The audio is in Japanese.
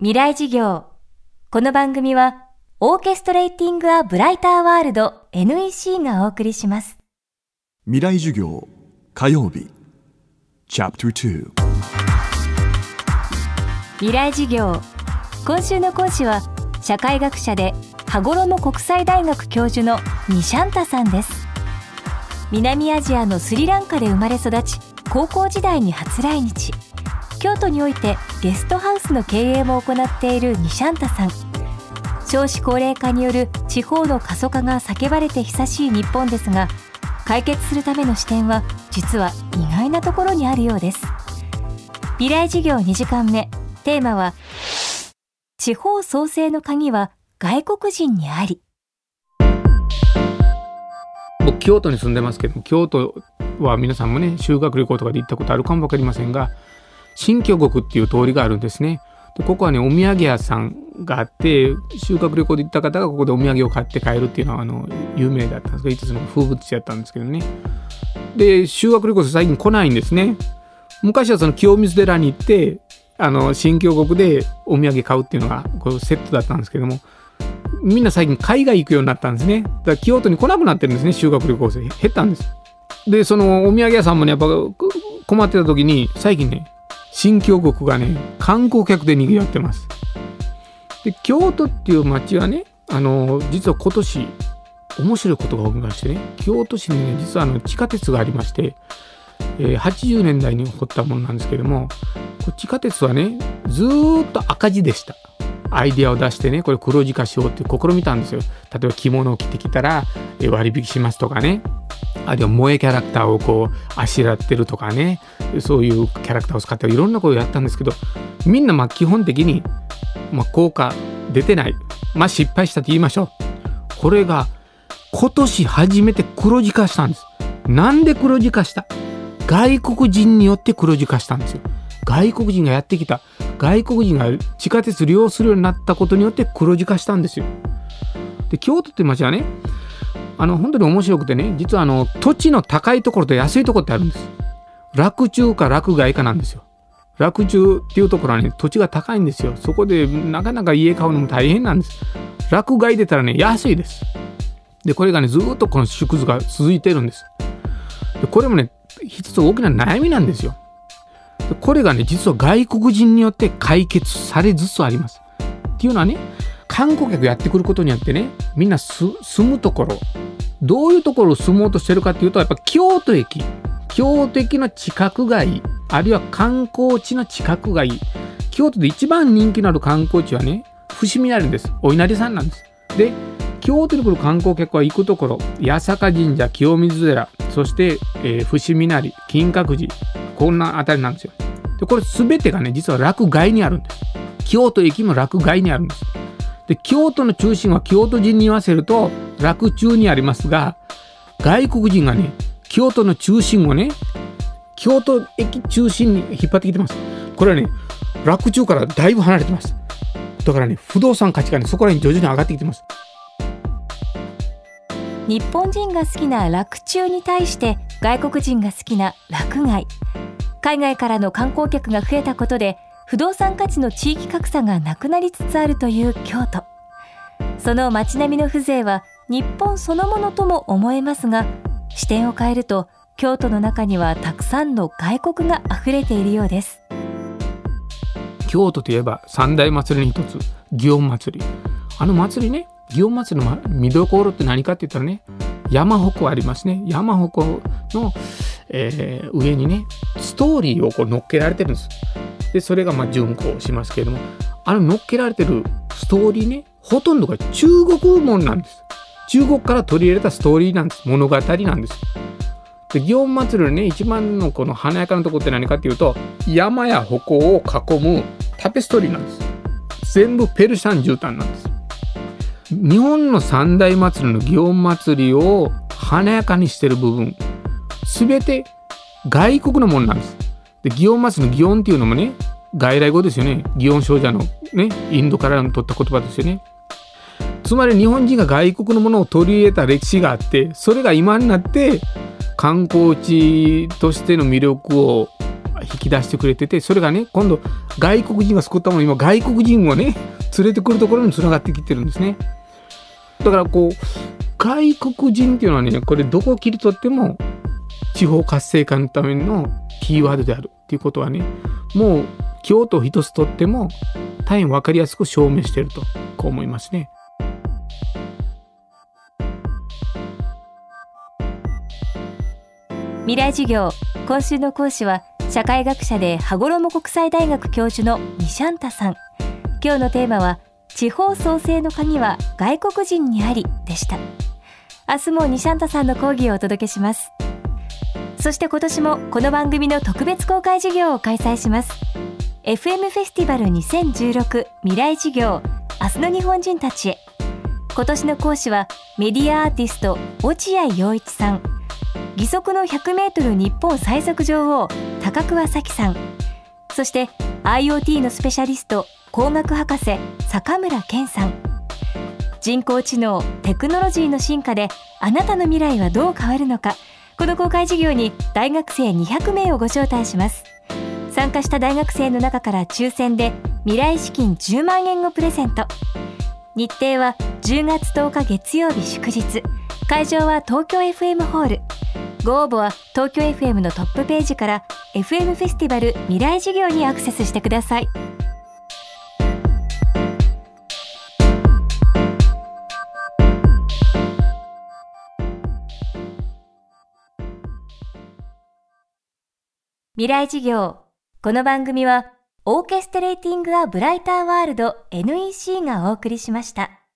未来事業。この番組は、オーケストレーティング・ア・ブライター・ワールド NEC がお送りします。未来授業火曜日チャプター未来事業。今週の講師は、社会学者で、羽衣国際大学教授のニシャンタさんです。南アジアのスリランカで生まれ育ち、高校時代に初来日。京都においてゲストハウスの経営も行っているニシャンタさん。少子高齢化による地方の過疎化が叫ばれて久しい日本ですが解決するための視点は実は意外なところにあるようです。未来事業2時間目。テーマは地方創生の鍵は外国人にあり。僕京都に住んでますけど京都は皆さんもね修学旅行とかで行ったことあるかも分かりませんが新京国っていう通りがあるんですね。でここはねお土産屋さんがあって修学旅行で行った方がここでお土産を買って帰るっていうのはあの有名だったんです。がいつの風物詩やったんですけどね。で修学旅行最近来ないんですね。昔はその清水寺に行ってあの新京国でお土産買うっていうのがこうセットだったんですけどもみんな最近海外行くようになったんですね。だから京都に来なくなってるんですね修学旅行生。減ったんです。でそのお土産屋さんもねやっぱ困ってた時に最近ね新京国がね観光客で賑わってます。で京都っていう街はねあの実は今年面白いことが起きましてね京都市にね実はあの地下鉄がありまして、えー80年代に起こったものなんですけども地下鉄はねずっと赤字でした。アイデアを出してねこれ黒字化しようって試みたんですよ。例えば着物を着てきたら割引しますとかね。あるいは萌えキャラクターをこうあしらってるとかね。そういうキャラクターを使っていろんなことをやったんですけどみんなまあ基本的に、まあ、効果出てない。まあ失敗したと言いましょう。これが今年初めて黒字化したんです。なんで黒字化した？外国人によって黒字化したんですよ。外国人がやってきた外国人が地下鉄利用するようになったことによって黒字化したんですよ。で京都って町はねあの本当に面白くてね実はあの土地の高いところと安いところってあるんです。洛中か洛外かなんですよ。洛中っていうところはね土地が高いんですよ。そこでなかなか家買うのも大変なんです。洛外出たらね安いです。でこれがねずーっとこの縮図が続いてるんです。でこれもね一つ大きな悩みなんですよ。でこれがね実は外国人によって解決されつつあります。っていうのはね観光客やってくることによってねみんな住むところどういうところを住もうとしてるかっていうとやっぱ京都駅。京都駅の近くがいい。あるいは観光地の近くがいい。京都で一番人気のある観光地はね伏見稲荷です。お稲荷さんなんです。で京都に来る観光客は行くところ八坂神社清水寺そして、えー伏見稲荷金閣寺こんな辺りなんですよ。でこれ全てがね実は落外にあるんです。京都駅も落外にあるんです。で京都の中心は京都人に言わせると洛中にありますが外国人がね京都の中心をね京都駅中心に引っ張ってきてます。これはね洛中からだいぶ離れてます。だからね不動産価値がねそこらに徐々に上がってきてます。日本人が好きな洛中に対して外国人が好きな洛外。海外からの観光客が増えたことで不動産価値の地域格差がなくなりつつあるという京都。その街並みの風情は日本そのものとも思えますが視点を変えると京都の中にはたくさんの外国が溢れているようです。京都といえば三大祭りの一つ祇園祭り。あの祭りね祇園祭りの見どころって何かって言ったらね山鉾ありますね。山鉾の、えー上にねストーリーをこう乗っけられてるんです。でそれがまあ巡行しますけれどもあの乗っけられてるストーリーねほとんどが中国もんなんです。中国から取り入れたストーリーなんです。物語なんです。で祇園祭のね一番のこの華やかなとこって何かっていうと山や鉾を囲むタペストリーなんです。全部ペルシャン絨毯なんです。日本の三大祭りの祇園祭りを華やかにしてる部分。全て外国のものなんです。で祇園祭りの祇園っていうのもね外来語ですよね。祇園少女のねインドから取った言葉ですよね。つまり日本人が外国のものを取り入れた歴史があってそれが今になって観光地としての魅力を引き出してくれててそれがね今度外国人が作ったもの今外国人をね連れてくるところにつながってきてるんですね。だからこう外国人っていうのはねこれどこを切り取っても地方活性化のためのキーワードであるっていうことはねもう京都一つとっても大変分かりやすく証明しているとこう思いますね。未来授業今週の講師は社会学者で羽衣国際大学教授のニシャンタさん。今日のテーマは地方創生の鍵は外国人にありでした。明日もニシャンタさんの講義をお届けします。そして今年もこの番組の特別公開授業を開催します。FM フェスティバル2016未来授業明日の日本人たちへ。今年の講師はメディアアーティスト落合陽一さん。義足の 100m 日本最速女王高桑早紀さん。そして IoT のスペシャリスト工学博士坂村健さん。人工知能テクノロジーの進化であなたの未来はどう変わるのか。この公開授業に大学生200名をご招待します。参加した大学生の中から抽選で未来資金10万円をプレゼント。日程は10月10日月曜日祝日。会場は東京 FM ホール。ご応募は東京 FM のトップページから FM フェスティバル未来事業にアクセスしてください。未来事業この番組はオーケストレーティング・ア・ブライター・ワールド NEC がお送りしました。